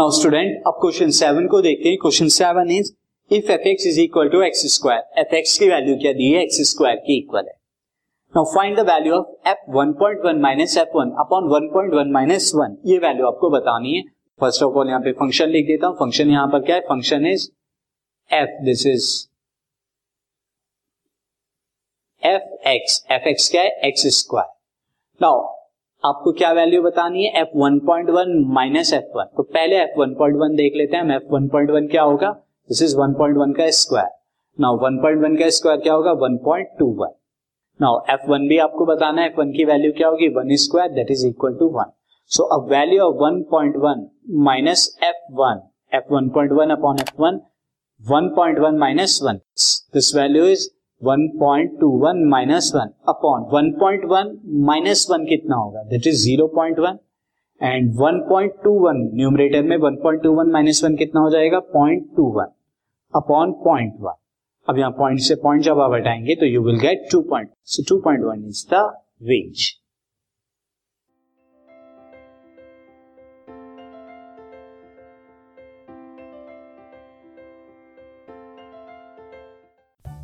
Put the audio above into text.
Now student अब question seven को देखते हैं। Question seven is if f x is equal to x square f x की value क्या दी है? एक्स स्क्वायर की इक्वल है। Now find the value of f 1.1 minus f one upon 1.1 minus one ये वैल्यू आपको बतानी है। फ़र्स्ट ऑफ़ ऑल यहाँ पे फ़ंक्शन लिख देता हूँ। फ़ंक्शन यहाँ पर क्या है? Function is f this is f x f x क्या है? एक्स स्क्वायर नाउ आपको क्या वैल्यू बतानी है? F one point one minus f one तो पहले एफ़ वन पॉइंट वन देख लेते हैं, हम एफ़ वन पॉइंट वन क्या होगा? This is one point one का square now one point one का स्क्वायर क्या होगा? One point two one now f one भी आपको बताना है एफ़ वन की वैल्यू क्या होगी? One square that is equal to one so a value of one point one minus f one f one point one upon f one one point one minus one this value is 1.21 minus one upon 1.1 minus one कितना होगा? That is 0.1 and 1.21 numerator में 1.21 minus one कितना हो जाएगा? 0.21 upon 0.1 अब यहाँ point से point जब आप हटाएँगे तो you will get 2 point so 2.1 is the range